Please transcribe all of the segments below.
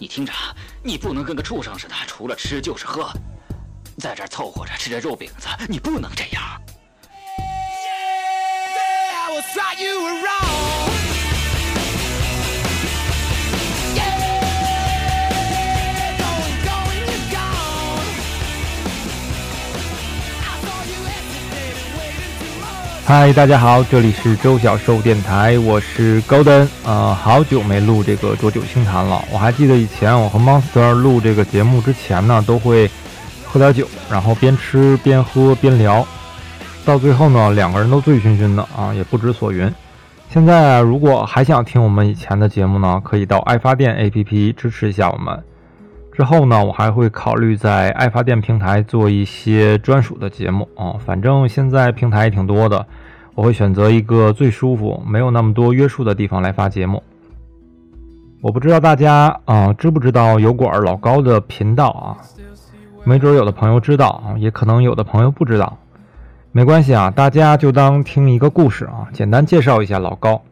你听着，你不能跟个畜生似的，除了吃就是喝，在这儿凑合着吃着肉饼子，你不能这样。嗨，大家好，这里是周小寿电台，我是高登。呃，好久没录这个浊酒清谈了。我还记得以前我和 Monster 录这个节目之前呢，都会喝点酒，然后边吃边喝边聊，到最后呢，两个人都醉醺醺的啊，也不知所云。现在如果还想听我们以前的节目呢，可以到爱发电 APP 支持一下我们。之后呢，我还会考虑在爱发电平台做一些专属的节目啊。反正现在平台也挺多的，我会选择一个最舒服、没有那么多约束的地方来发节目。我不知道大家啊知不知道油管老高的频道啊？没准有的朋友知道啊，也可能有的朋友不知道。没关系啊，大家就当听一个故事啊。简单介绍一下老高。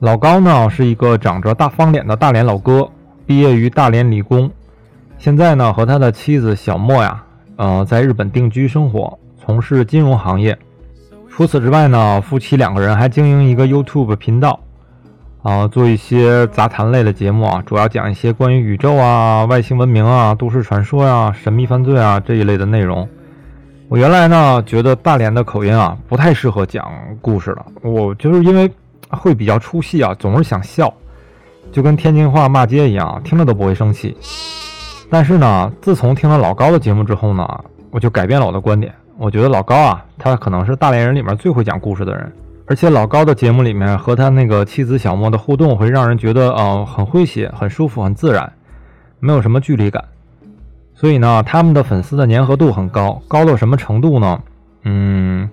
老高呢是一个长着大方脸的大连老哥，毕业于大连理工。现在呢，和他的妻子小莫呀，呃，在日本定居生活，从事金融行业。除此之外呢，夫妻两个人还经营一个 YouTube 频道，啊，做一些杂谈类的节目啊，主要讲一些关于宇宙啊、外星文明啊、都市传说呀、神秘犯罪啊这一类的内容。我原来呢，觉得大连的口音啊，不太适合讲故事了，我就是因为会比较出戏啊，总是想笑，就跟天津话骂街一样，听了都不会生气。但是呢，自从听了老高的节目之后呢，我就改变了我的观点。我觉得老高啊，他可能是大连人里面最会讲故事的人，而且老高的节目里面和他那个妻子小莫的互动，会让人觉得呃很诙谐、很舒服、很自然，没有什么距离感。所以呢，他们的粉丝的粘合度很高，高到什么程度呢？嗯，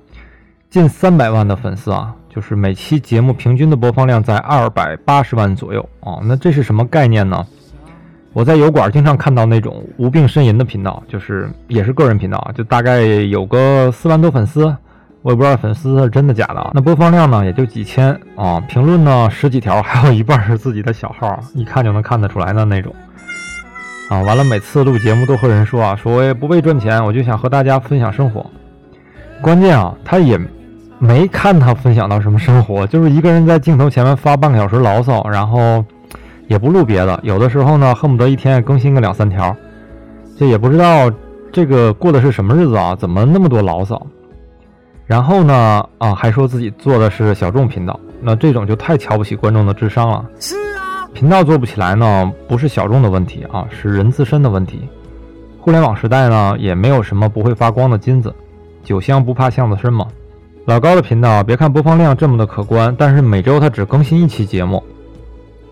近三百万的粉丝啊，就是每期节目平均的播放量在二百八十万左右啊。那这是什么概念呢？我在油管经常看到那种无病呻吟的频道，就是也是个人频道，就大概有个四万多粉丝，我也不知道粉丝是真的假的。那播放量呢也就几千啊，评论呢十几条，还有一半是自己的小号，一看就能看得出来的那种。啊，完了，每次录节目都和人说啊，说我也不为赚钱，我就想和大家分享生活。关键啊，他也没看他分享到什么生活，就是一个人在镜头前面发半个小时牢骚，然后。也不录别的，有的时候呢，恨不得一天更新个两三条，这也不知道这个过的是什么日子啊？怎么那么多牢骚？然后呢，啊，还说自己做的是小众频道，那这种就太瞧不起观众的智商了。是啊，频道做不起来呢，不是小众的问题啊，是人自身的问题。互联网时代呢，也没有什么不会发光的金子，酒香不怕巷子深嘛。老高的频道，别看播放量这么的可观，但是每周他只更新一期节目。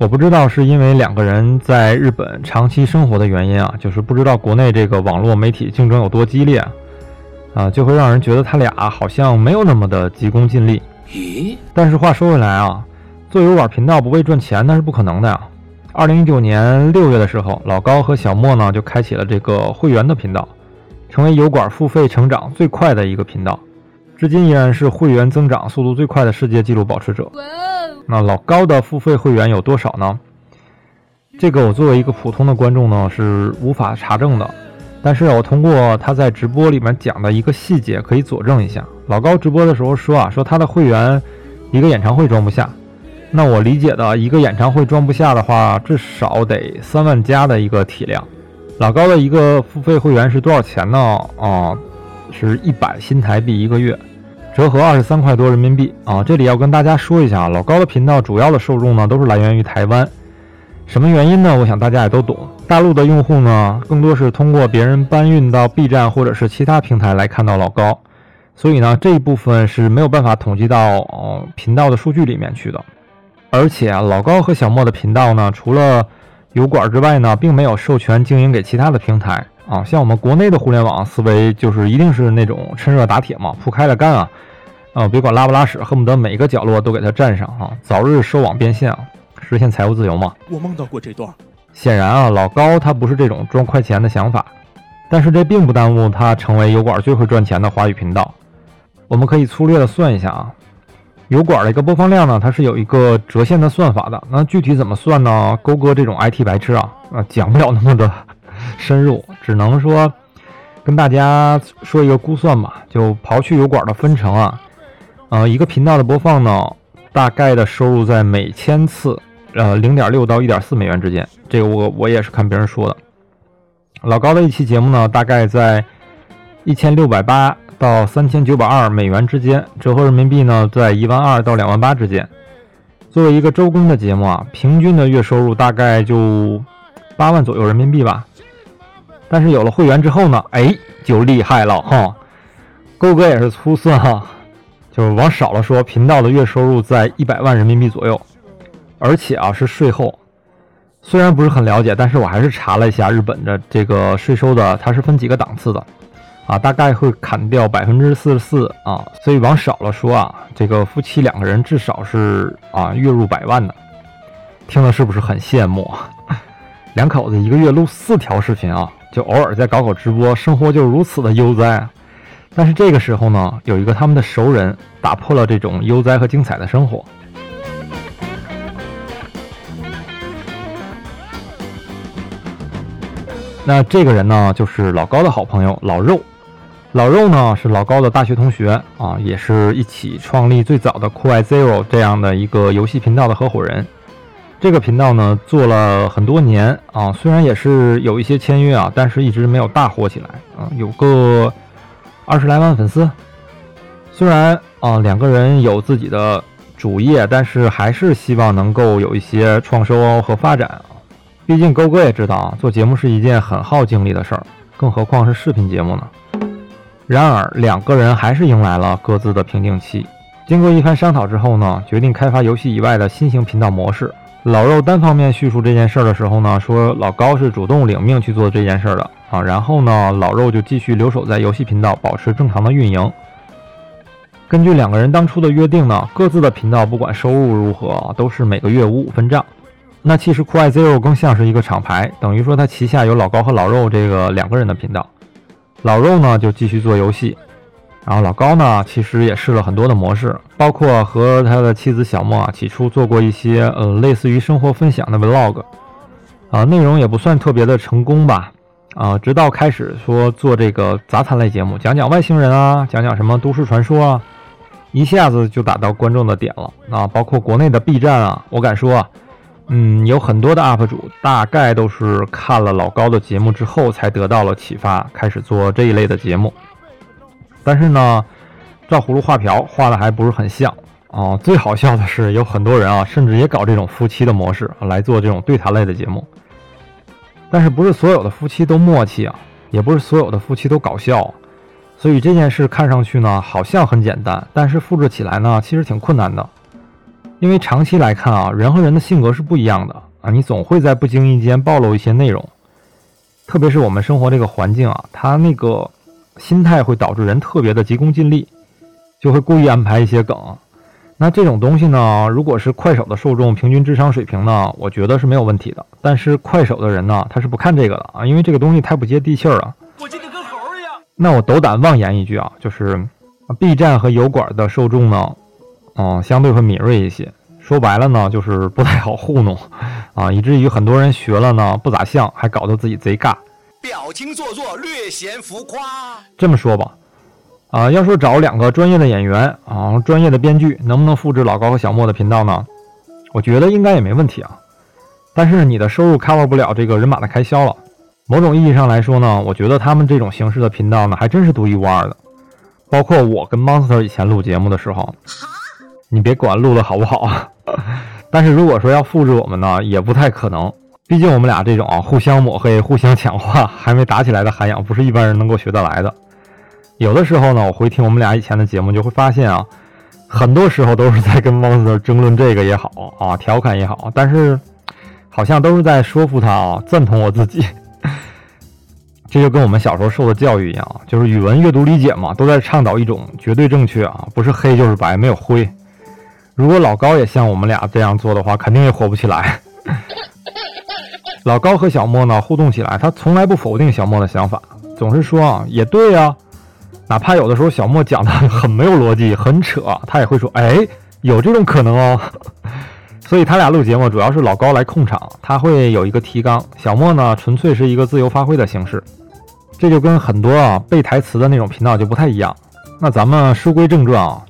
我不知道是因为两个人在日本长期生活的原因啊，就是不知道国内这个网络媒体竞争有多激烈啊，就会让人觉得他俩好像没有那么的急功近利。咦？但是话说回来啊，做油管频道不为赚钱那是不可能的呀。二零一九年六月的时候，老高和小莫呢就开启了这个会员的频道，成为油管付费成长最快的一个频道，至今依然是会员增长速度最快的世界纪录保持者。那老高的付费会员有多少呢？这个我作为一个普通的观众呢是无法查证的，但是我通过他在直播里面讲的一个细节可以佐证一下。老高直播的时候说啊，说他的会员一个演唱会装不下。那我理解的一个演唱会装不下的话，至少得三万加的一个体量。老高的一个付费会员是多少钱呢？啊，是一百新台币一个月。折合二十三块多人民币啊！这里要跟大家说一下啊，老高的频道主要的受众呢都是来源于台湾，什么原因呢？我想大家也都懂。大陆的用户呢，更多是通过别人搬运到 B 站或者是其他平台来看到老高，所以呢这一部分是没有办法统计到呃频道的数据里面去的。而且啊老高和小莫的频道呢，除了油管之外呢，并没有授权经营给其他的平台。啊，像我们国内的互联网思维，就是一定是那种趁热打铁嘛，铺开了干啊，啊，别管拉不拉屎，恨不得每个角落都给它占上啊，早日收网变现啊，实现财务自由嘛。我梦到过这段。显然啊，老高他不是这种赚快钱的想法，但是这并不耽误他成为油管最会赚钱的华语频道。我们可以粗略的算一下啊，油管的一个播放量呢，它是有一个折现的算法的。那具体怎么算呢？勾哥这种 IT 白痴啊，啊，讲不了那么的深入，只能说跟大家说一个估算吧。就刨去油管的分成啊，呃，一个频道的播放呢，大概的收入在每千次，呃，零点六到一点四美元之间。这个我我也是看别人说的。老高的一期节目呢，大概在一千六百八。到三千九百二美元之间，折合人民币呢，在一万二到两万八之间。作为一个周更的节目啊，平均的月收入大概就八万左右人民币吧。但是有了会员之后呢，哎，就厉害了哈。勾哥也是粗算哈，就是往少了说，频道的月收入在一百万人民币左右，而且啊是税后。虽然不是很了解，但是我还是查了一下日本的这个税收的，它是分几个档次的。啊，大概会砍掉百分之四十四啊，所以往少了说啊，这个夫妻两个人至少是啊月入百万的，听了是不是很羡慕？两口子一个月录四条视频啊，就偶尔再搞搞直播，生活就如此的悠哉。但是这个时候呢，有一个他们的熟人打破了这种悠哉和精彩的生活。那这个人呢，就是老高的好朋友老肉。老肉呢是老高的大学同学啊，也是一起创立最早的酷爱 Zero 这样的一个游戏频道的合伙人。这个频道呢做了很多年啊，虽然也是有一些签约啊，但是一直没有大火起来啊，有个二十来万粉丝。虽然啊两个人有自己的主业，但是还是希望能够有一些创收和发展啊。毕竟勾哥也知道啊，做节目是一件很耗精力的事儿，更何况是视频节目呢。然而，两个人还是迎来了各自的瓶颈期。经过一番商讨之后呢，决定开发游戏以外的新型频道模式。老肉单方面叙述这件事儿的时候呢，说老高是主动领命去做这件事儿的啊。然后呢，老肉就继续留守在游戏频道，保持正常的运营。根据两个人当初的约定呢，各自的频道不管收入如何，都是每个月五五分账。那其实酷爱 Zero 更像是一个厂牌，等于说它旗下有老高和老肉这个两个人的频道。老肉呢就继续做游戏，然后老高呢其实也试了很多的模式，包括和他的妻子小莫啊起初做过一些呃类似于生活分享的 vlog，啊内容也不算特别的成功吧，啊直到开始说做这个杂谈类节目，讲讲外星人啊，讲讲什么都市传说啊，一下子就打到观众的点了啊，包括国内的 B 站啊，我敢说。嗯，有很多的 UP 主大概都是看了老高的节目之后，才得到了启发，开始做这一类的节目。但是呢，照葫芦画瓢，画的还不是很像啊。最好笑的是，有很多人啊，甚至也搞这种夫妻的模式来做这种对谈类的节目。但是不是所有的夫妻都默契啊，也不是所有的夫妻都搞笑，所以这件事看上去呢，好像很简单，但是复制起来呢，其实挺困难的。因为长期来看啊，人和人的性格是不一样的啊，你总会在不经意间暴露一些内容，特别是我们生活这个环境啊，它那个心态会导致人特别的急功近利，就会故意安排一些梗。那这种东西呢，如果是快手的受众平均智商水平呢，我觉得是没有问题的。但是快手的人呢，他是不看这个的啊，因为这个东西太不接地气儿了。我记得跟猴一样。那我斗胆妄言一句啊，就是 B 站和油管的受众呢。嗯，相对会敏锐一些。说白了呢，就是不太好糊弄啊，以至于很多人学了呢不咋像，还搞得自己贼尬。表情做作，略显浮夸。这么说吧，啊，要说找两个专业的演员啊，专业的编剧，能不能复制老高和小莫的频道呢？我觉得应该也没问题啊。但是你的收入 cover 不了这个人马的开销了。某种意义上来说呢，我觉得他们这种形式的频道呢，还真是独一无二的。包括我跟 Monster 以前录节目的时候。你别管录的好不好啊，但是如果说要复制我们呢，也不太可能。毕竟我们俩这种啊，互相抹黑、互相抢话，还没打起来的涵养，不是一般人能够学得来的。有的时候呢，我回听我们俩以前的节目，就会发现啊，很多时候都是在跟 Monster 争论这个也好啊，调侃也好，但是好像都是在说服他啊，赞同我自己。这就跟我们小时候受的教育一样，就是语文阅读理解嘛，都在倡导一种绝对正确啊，不是黑就是白，没有灰。如果老高也像我们俩这样做的话，肯定也火不起来。老高和小莫呢互动起来，他从来不否定小莫的想法，总是说啊，也对呀。哪怕有的时候小莫讲的很没有逻辑、很扯，他也会说，哎，有这种可能哦。所以他俩录节目主要是老高来控场，他会有一个提纲，小莫呢纯粹是一个自由发挥的形式。这就跟很多啊背台词的那种频道就不太一样。那咱们书归正传啊，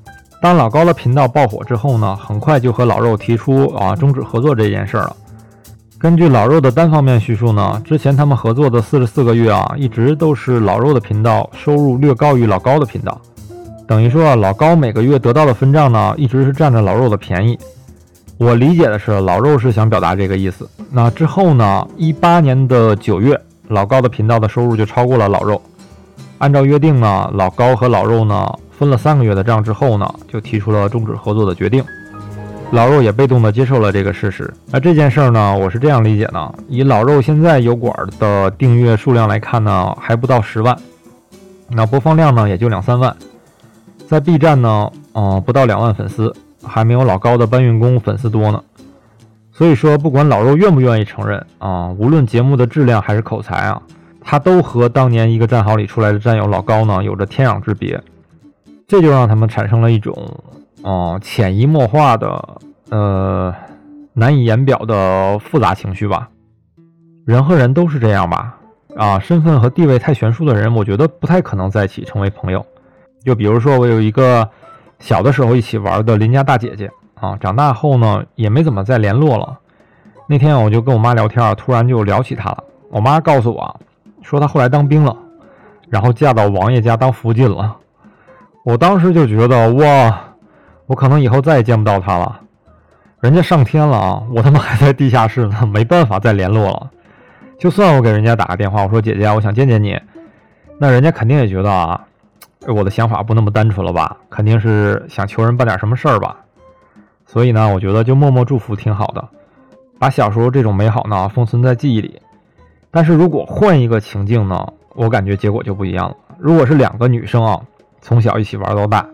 当老高的频道爆火之后呢，很快就和老肉提出啊终止合作这件事儿了。根据老肉的单方面叙述呢，之前他们合作的四十四个月啊，一直都是老肉的频道收入略高于老高的频道，等于说老高每个月得到的分账呢，一直是占着老肉的便宜。我理解的是，老肉是想表达这个意思。那之后呢，一八年的九月，老高的频道的收入就超过了老肉。按照约定呢，老高和老肉呢分了三个月的账之后呢，就提出了终止合作的决定。老肉也被动的接受了这个事实。那这件事儿呢，我是这样理解的：以老肉现在油管的订阅数量来看呢，还不到十万，那播放量呢也就两三万。在 B 站呢，嗯，不到两万粉丝，还没有老高的搬运工粉丝多呢。所以说，不管老肉愿不愿意承认啊，无论节目的质量还是口才啊，他都和当年一个战壕里出来的战友老高呢有着天壤之别。这就让他们产生了一种。哦，潜移默化的，呃，难以言表的复杂情绪吧。人和人都是这样吧。啊，身份和地位太悬殊的人，我觉得不太可能在一起成为朋友。就比如说，我有一个小的时候一起玩的邻家大姐姐啊，长大后呢也没怎么再联络了。那天我就跟我妈聊天，突然就聊起她了。我妈告诉我，说她后来当兵了，然后嫁到王爷家当福晋了。我当时就觉得哇。我可能以后再也见不到他了，人家上天了啊，我他妈还在地下室呢，没办法再联络了。就算我给人家打个电话，我说姐姐，我想见见你，那人家肯定也觉得啊，我的想法不那么单纯了吧，肯定是想求人办点什么事儿吧。所以呢，我觉得就默默祝福挺好的，把小时候这种美好呢封存在记忆里。但是如果换一个情境呢，我感觉结果就不一样了。如果是两个女生啊，从小一起玩到大。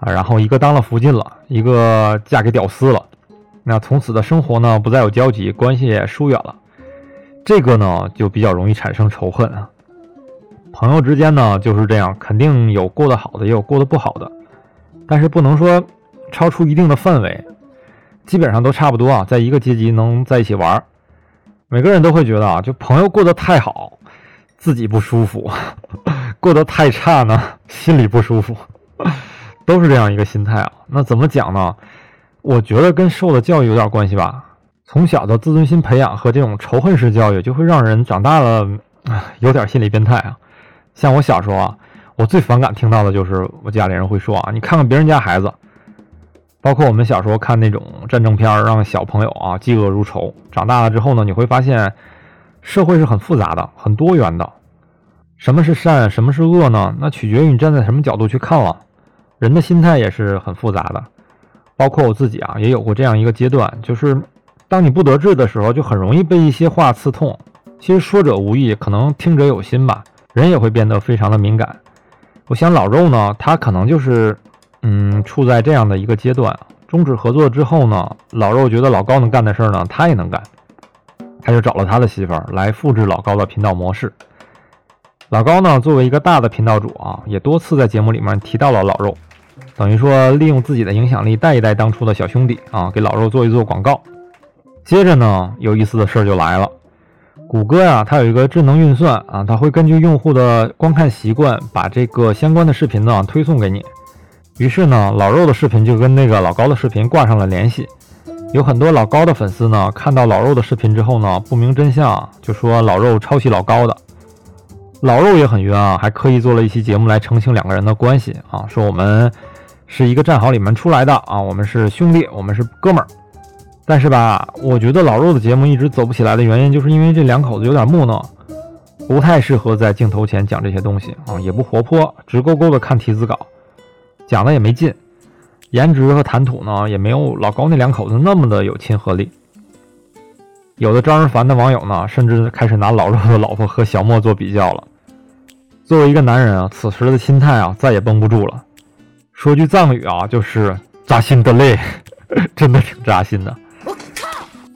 啊，然后一个当了福晋了，一个嫁给屌丝了，那从此的生活呢不再有交集，关系也疏远了，这个呢就比较容易产生仇恨啊。朋友之间呢就是这样，肯定有过得好的，也有过得不好的，但是不能说超出一定的范围，基本上都差不多啊，在一个阶级能在一起玩，每个人都会觉得啊，就朋友过得太好，自己不舒服；过得太差呢，心里不舒服。都是这样一个心态啊，那怎么讲呢？我觉得跟受的教育有点关系吧。从小的自尊心培养和这种仇恨式教育，就会让人长大了有点心理变态啊。像我小时候啊，我最反感听到的就是我家里人会说啊，你看看别人家孩子，包括我们小时候看那种战争片，让小朋友啊嫉恶如仇。长大了之后呢，你会发现社会是很复杂的、很多元的。什么是善，什么是恶呢？那取决于你站在什么角度去看了。人的心态也是很复杂的，包括我自己啊，也有过这样一个阶段，就是当你不得志的时候，就很容易被一些话刺痛。其实说者无意，可能听者有心吧，人也会变得非常的敏感。我想老肉呢，他可能就是，嗯，处在这样的一个阶段。终止合作之后呢，老肉觉得老高能干的事儿呢，他也能干，他就找了他的媳妇儿来复制老高的频道模式。老高呢，作为一个大的频道主啊，也多次在节目里面提到了老肉。等于说，利用自己的影响力带一带当初的小兄弟啊，给老肉做一做广告。接着呢，有意思的事儿就来了。谷歌呀，它有一个智能运算啊，它会根据用户的观看习惯，把这个相关的视频呢推送给你。于是呢，老肉的视频就跟那个老高的视频挂上了联系。有很多老高的粉丝呢，看到老肉的视频之后呢，不明真相，就说老肉抄袭老高的。老肉也很冤啊，还刻意做了一期节目来澄清两个人的关系啊，说我们。是一个战壕里面出来的啊，我们是兄弟，我们是哥们儿。但是吧，我觉得老肉的节目一直走不起来的原因，就是因为这两口子有点木讷，不太适合在镜头前讲这些东西啊，也不活泼，直勾勾的看题字稿，讲的也没劲，颜值和谈吐呢，也没有老高那两口子那么的有亲和力。有的招人烦的网友呢，甚至开始拿老肉的老婆和小莫做比较了。作为一个男人啊，此时的心态啊，再也绷不住了。说句藏语啊，就是扎心的泪，真的挺扎心的。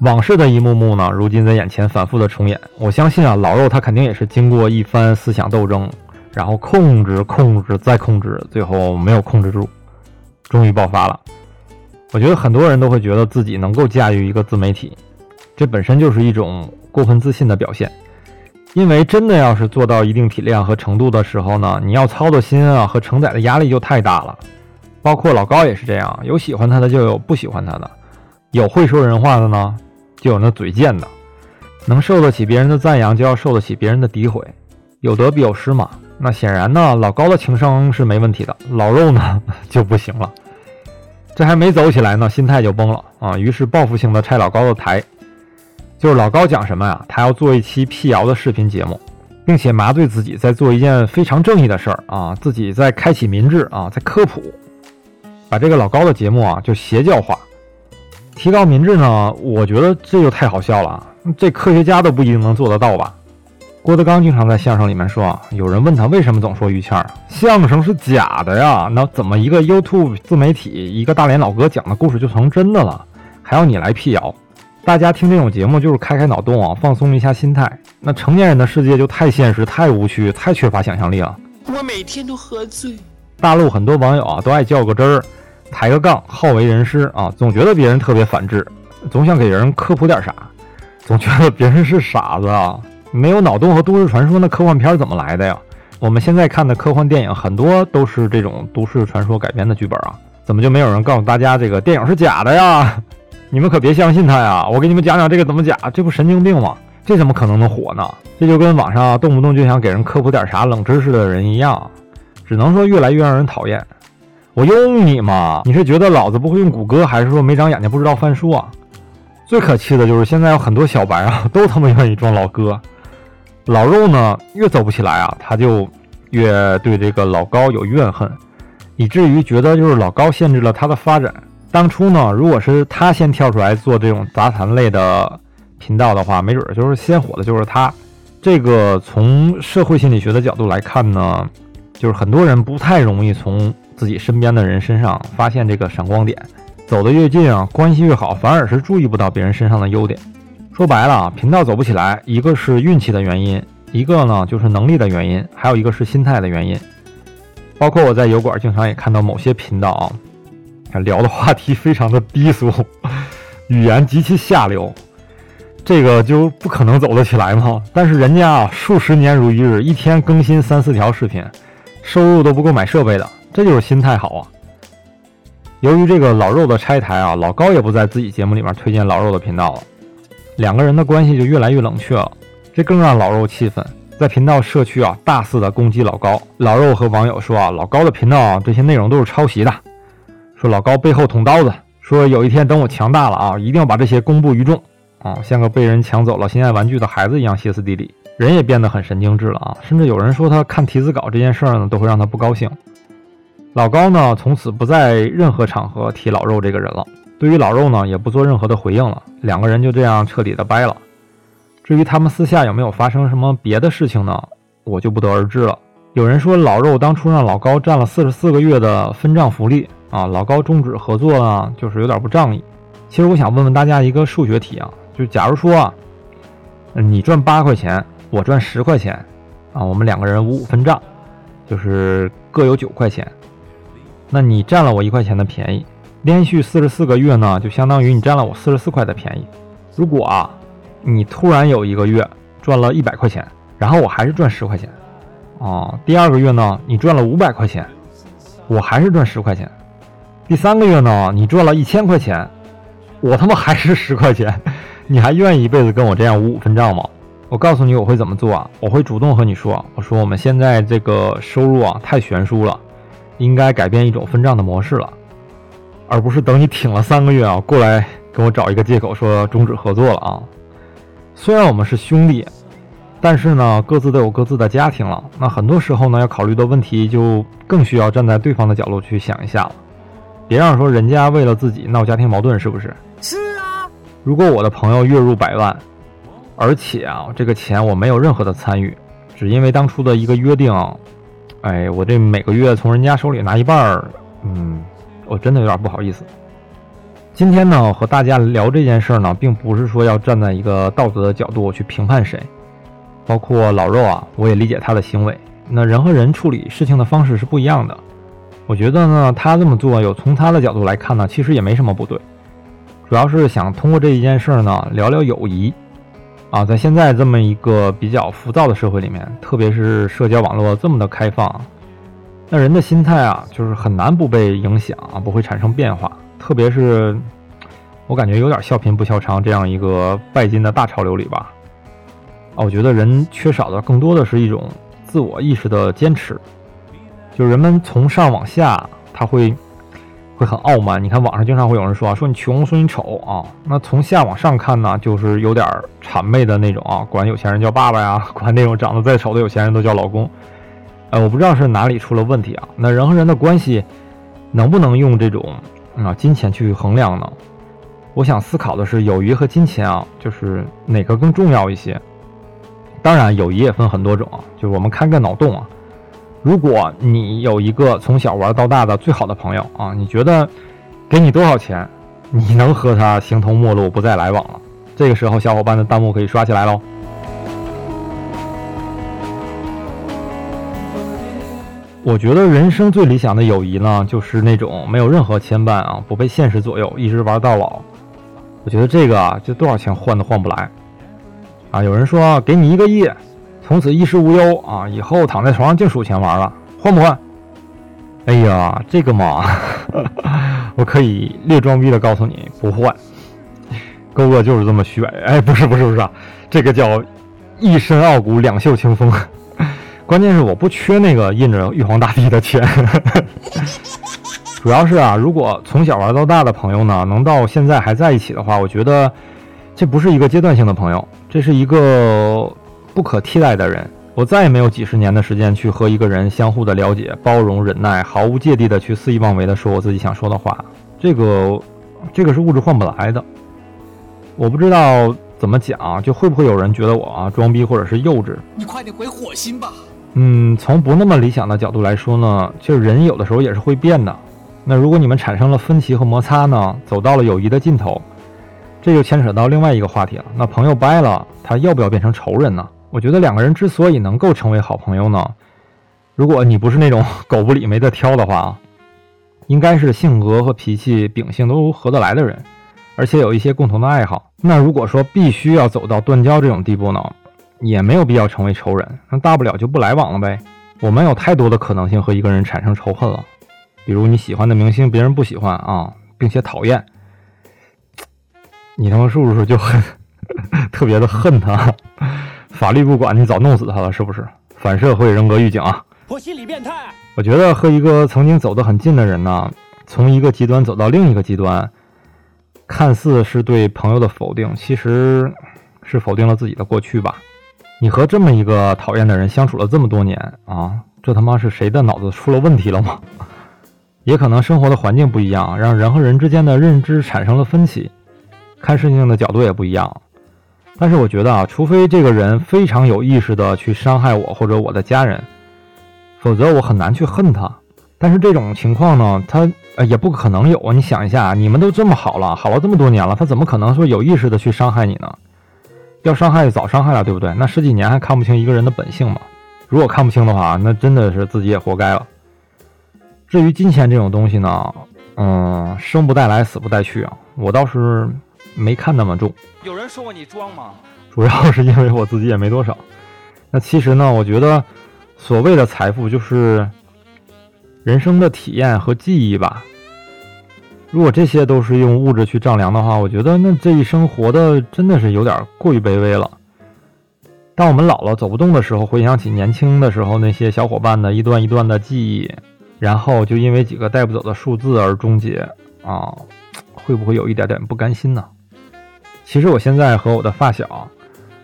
往事的一幕幕呢，如今在眼前反复的重演。我相信啊，老肉他肯定也是经过一番思想斗争，然后控制、控制再控制，最后没有控制住，终于爆发了。我觉得很多人都会觉得自己能够驾驭一个自媒体，这本身就是一种过分自信的表现。因为真的要是做到一定体量和程度的时候呢，你要操的心啊和承载的压力就太大了。包括老高也是这样，有喜欢他的，就有不喜欢他的，有会说人话的呢，就有那嘴贱的。能受得起别人的赞扬，就要受得起别人的诋毁。有得必有失嘛。那显然呢，老高的情商是没问题的，老肉呢就不行了。这还没走起来呢，心态就崩了啊！于是报复性的拆老高的台。就是老高讲什么呀？他要做一期辟谣的视频节目，并且麻醉自己在做一件非常正义的事儿啊，自己在开启民智啊，在科普，把这个老高的节目啊就邪教化，提高民智呢？我觉得这就太好笑了啊，这科学家都不一定能做得到吧？郭德纲经常在相声里面说啊，有人问他为什么总说于谦儿相声是假的呀？那怎么一个 YouTube 自媒体一个大连老哥讲的故事就成真的了？还要你来辟谣？大家听这种节目就是开开脑洞啊，放松一下心态。那成年人的世界就太现实、太无趣、太缺乏想象力了。我每天都喝醉。大陆很多网友啊，都爱较个真儿，抬个杠，好为人师啊，总觉得别人特别反智，总想给人科普点啥，总觉得别人是傻子啊。没有脑洞和都市传说，那科幻片怎么来的呀？我们现在看的科幻电影很多都是这种都市传说改编的剧本啊，怎么就没有人告诉大家这个电影是假的呀？你们可别相信他呀！我给你们讲讲这个怎么假，这不神经病吗？这怎么可能能火呢？这就跟网上动不动就想给人科普点啥冷知识的人一样，只能说越来越让人讨厌。我用你吗？你是觉得老子不会用谷歌，还是说没长眼睛不知道翻书啊？最可气的就是现在有很多小白啊，都他妈愿意装老哥。老肉呢，越走不起来啊，他就越对这个老高有怨恨，以至于觉得就是老高限制了他的发展。当初呢，如果是他先跳出来做这种杂谈类的频道的话，没准就是先火的就是他。这个从社会心理学的角度来看呢，就是很多人不太容易从自己身边的人身上发现这个闪光点，走得越近啊，关系越好，反而是注意不到别人身上的优点。说白了啊，频道走不起来，一个是运气的原因，一个呢就是能力的原因，还有一个是心态的原因。包括我在油管经常也看到某些频道啊。聊的话题非常的低俗，语言极其下流，这个就不可能走得起来吗？但是人家啊，数十年如一日，一天更新三四条视频，收入都不够买设备的，这就是心态好啊。由于这个老肉的拆台啊，老高也不在自己节目里面推荐老肉的频道了，两个人的关系就越来越冷却了，这更让老肉气愤，在频道社区啊大肆的攻击老高。老肉和网友说啊，老高的频道啊这些内容都是抄袭的。说老高背后捅刀子，说有一天等我强大了啊，一定要把这些公布于众啊，像个被人抢走了心爱玩具的孩子一样歇斯底里，人也变得很神经质了啊，甚至有人说他看题字稿这件事呢，都会让他不高兴。老高呢，从此不在任何场合提老肉这个人了，对于老肉呢，也不做任何的回应了，两个人就这样彻底的掰了。至于他们私下有没有发生什么别的事情呢，我就不得而知了。有人说老肉当初让老高占了四十四个月的分账福利。啊，老高终止合作呢，就是有点不仗义。其实我想问问大家一个数学题啊，就假如说啊，你赚八块钱，我赚十块钱，啊，我们两个人五五分账，就是各有九块钱。那你占了我一块钱的便宜，连续四十四个月呢，就相当于你占了我四十四块的便宜。如果啊，你突然有一个月赚了一百块钱，然后我还是赚十块钱，啊，第二个月呢，你赚了五百块钱，我还是赚十块钱。第三个月呢，你赚了一千块钱，我他妈还是十块钱，你还愿意一辈子跟我这样五五分账吗？我告诉你我会怎么做啊？我会主动和你说，我说我们现在这个收入啊太悬殊了，应该改变一种分账的模式了，而不是等你挺了三个月啊过来跟我找一个借口说终止合作了啊。虽然我们是兄弟，但是呢各自都有各自的家庭了，那很多时候呢要考虑的问题就更需要站在对方的角度去想一下了。别让说人家为了自己闹家庭矛盾，是不是？是啊。如果我的朋友月入百万，而且啊，这个钱我没有任何的参与，只因为当初的一个约定，哎，我这每个月从人家手里拿一半儿，嗯，我真的有点不好意思。今天呢，和大家聊这件事儿呢，并不是说要站在一个道德的角度去评判谁，包括老肉啊，我也理解他的行为。那人和人处理事情的方式是不一样的。我觉得呢，他这么做有从他的角度来看呢，其实也没什么不对，主要是想通过这一件事儿呢聊聊友谊。啊，在现在这么一个比较浮躁的社会里面，特别是社交网络这么的开放，那人的心态啊，就是很难不被影响啊，不会产生变化。特别是我感觉有点笑贫不笑娼这样一个拜金的大潮流里吧，啊，我觉得人缺少的更多的是一种自我意识的坚持，就是人们从上往下，他会。会很傲慢，你看网上经常会有人说啊，说你穷，说你丑啊。那从下往上看呢，就是有点谄媚的那种啊，管有钱人叫爸爸呀，管那种长得再丑的有钱人都叫老公。呃，我不知道是哪里出了问题啊。那人和人的关系能不能用这种啊金钱去衡量呢？我想思考的是，友谊和金钱啊，就是哪个更重要一些？当然，友谊也分很多种啊，就是我们开个脑洞啊。如果你有一个从小玩到大的最好的朋友啊，你觉得给你多少钱，你能和他形同陌路，不再来往了？这个时候，小伙伴的弹幕可以刷起来喽。我觉得人生最理想的友谊呢，就是那种没有任何牵绊啊，不被现实左右，一直玩到老。我觉得这个啊，就多少钱换都换不来啊！有人说给你一个亿。从此衣食无忧啊！以后躺在床上净数钱玩了，换不换？哎呀，这个嘛，我可以略装逼的告诉你，不换。勾哥就是这么虚伪。哎，不是不是不是，这个叫一身傲骨，两袖清风。关键是我不缺那个印着玉皇大帝的钱。主要是啊，如果从小玩到大的朋友呢，能到现在还在一起的话，我觉得这不是一个阶段性的朋友，这是一个。不可替代的人，我再也没有几十年的时间去和一个人相互的了解、包容、忍耐，毫无芥蒂的去肆意妄为的说我自己想说的话。这个，这个是物质换不来的。我不知道怎么讲，就会不会有人觉得我啊装逼或者是幼稚？你快点回火星吧。嗯，从不那么理想的角度来说呢，就是人有的时候也是会变的。那如果你们产生了分歧和摩擦呢，走到了友谊的尽头，这就牵扯到另外一个话题了。那朋友掰了，他要不要变成仇人呢？我觉得两个人之所以能够成为好朋友呢，如果你不是那种 狗不理没得挑的话啊，应该是性格和脾气秉性都合得来的人，而且有一些共同的爱好。那如果说必须要走到断交这种地步呢，也没有必要成为仇人，那大不了就不来往了呗。我们有太多的可能性和一个人产生仇恨了，比如你喜欢的明星别人不喜欢啊，并且讨厌，你他妈是不是就很 特别的恨他？法律不管你早弄死他了，是不是？反社会人格预警啊！我心理变态。我觉得和一个曾经走得很近的人呢，从一个极端走到另一个极端，看似是对朋友的否定，其实是否定了自己的过去吧。你和这么一个讨厌的人相处了这么多年啊，这他妈是谁的脑子出了问题了吗？也可能生活的环境不一样，让人和人之间的认知产生了分歧，看事情的角度也不一样。但是我觉得啊，除非这个人非常有意识的去伤害我或者我的家人，否则我很难去恨他。但是这种情况呢，他呃也不可能有啊。你想一下，你们都这么好了，好了这么多年了，他怎么可能说有意识的去伤害你呢？要伤害早伤害了，对不对？那十几年还看不清一个人的本性吗？如果看不清的话，那真的是自己也活该了。至于金钱这种东西呢，嗯，生不带来，死不带去啊，我倒是。没看那么重，有人说过你装吗？主要是因为我自己也没多少。那其实呢，我觉得所谓的财富就是人生的体验和记忆吧。如果这些都是用物质去丈量的话，我觉得那这一生活的真的是有点过于卑微了。当我们老了走不动的时候，回想起年轻的时候那些小伙伴的一段一段的记忆，然后就因为几个带不走的数字而终结啊，会不会有一点点不甘心呢？其实我现在和我的发小，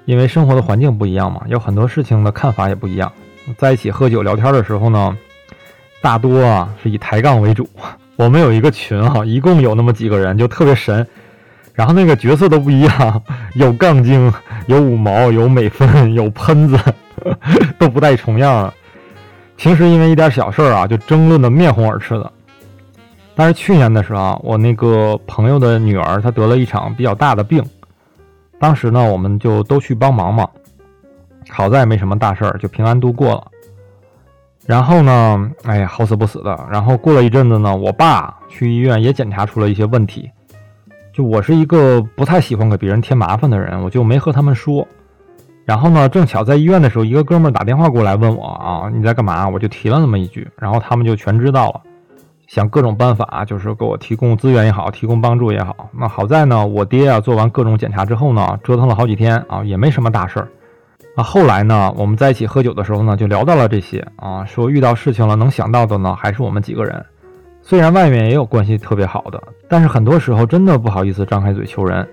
因为生活的环境不一样嘛，有很多事情的看法也不一样。在一起喝酒聊天的时候呢，大多啊是以抬杠为主。我们有一个群哈，一共有那么几个人，就特别神。然后那个角色都不一样，有杠精，有五毛，有美分，有喷子，都不带重样的。平时因为一点小事儿啊，就争论的面红耳赤的。但是去年的时候，我那个朋友的女儿她得了一场比较大的病，当时呢我们就都去帮忙嘛，好在没什么大事儿，就平安度过了。然后呢，哎呀，好死不死的。然后过了一阵子呢，我爸去医院也检查出了一些问题。就我是一个不太喜欢给别人添麻烦的人，我就没和他们说。然后呢，正巧在医院的时候，一个哥们儿打电话过来问我啊，你在干嘛？我就提了那么一句，然后他们就全知道了，想各种办法，就是给我提供资源也好，提供帮助也好。那好在呢，我爹啊做完各种检查之后呢，折腾了好几天啊，也没什么大事儿。啊，后来呢，我们在一起喝酒的时候呢，就聊到了这些啊，说遇到事情了能想到的呢，还是我们几个人。虽然外面也有关系特别好的，但是很多时候真的不好意思张开嘴求人。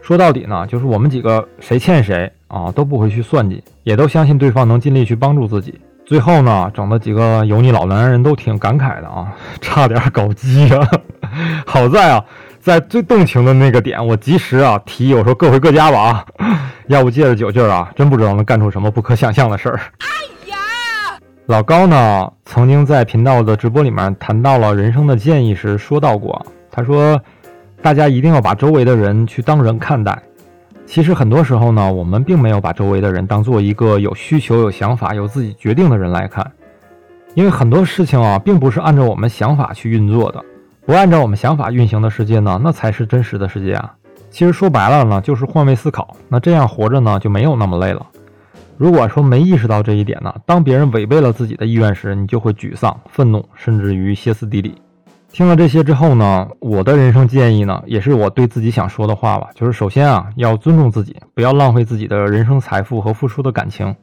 说到底呢，就是我们几个谁欠谁啊，都不会去算计，也都相信对方能尽力去帮助自己。最后呢，整的几个油腻老男人都挺感慨的啊，差点搞基啊。好在啊，在最动情的那个点，我及时啊提议，我说各回各家吧啊。要不借着酒劲儿啊，真不知道能干出什么不可想象的事儿。哎呀，老高呢，曾经在频道的直播里面谈到了人生的建议时说到过，他说，大家一定要把周围的人去当人看待。其实很多时候呢，我们并没有把周围的人当做一个有需求、有想法、有自己决定的人来看，因为很多事情啊，并不是按照我们想法去运作的。不按照我们想法运行的世界呢，那才是真实的世界啊。其实说白了呢，就是换位思考。那这样活着呢，就没有那么累了。如果说没意识到这一点呢，当别人违背了自己的意愿时，你就会沮丧、愤怒，甚至于歇斯底里。听了这些之后呢，我的人生建议呢，也是我对自己想说的话吧。就是首先啊，要尊重自己，不要浪费自己的人生财富和付出的感情。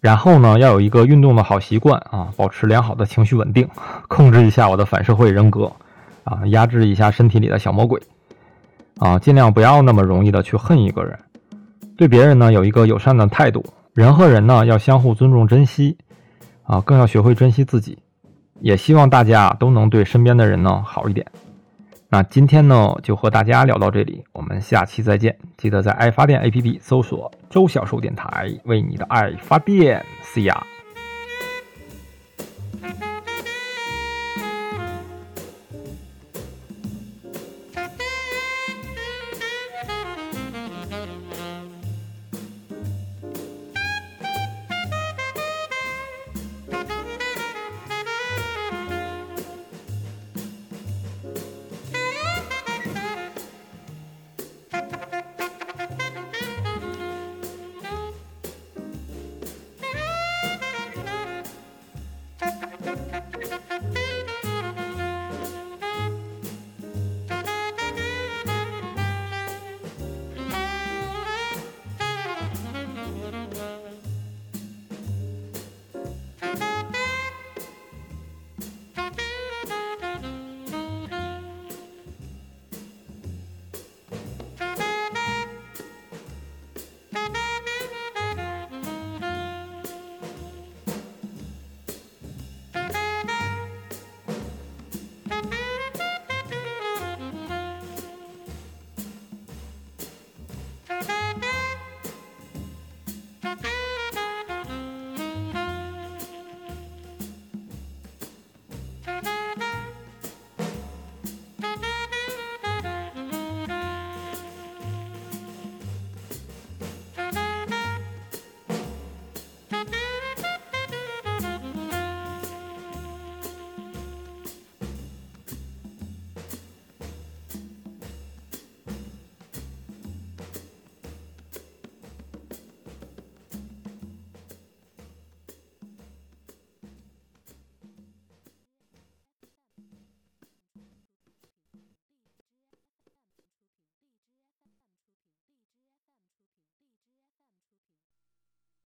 然后呢，要有一个运动的好习惯啊，保持良好的情绪稳定，控制一下我的反社会人格，啊，压制一下身体里的小魔鬼。啊，尽量不要那么容易的去恨一个人，对别人呢有一个友善的态度，人和人呢要相互尊重珍惜，啊，更要学会珍惜自己，也希望大家都能对身边的人呢好一点。那今天呢就和大家聊到这里，我们下期再见，记得在爱发电 APP 搜索“周小兽电台”，为你的爱发电，See ya。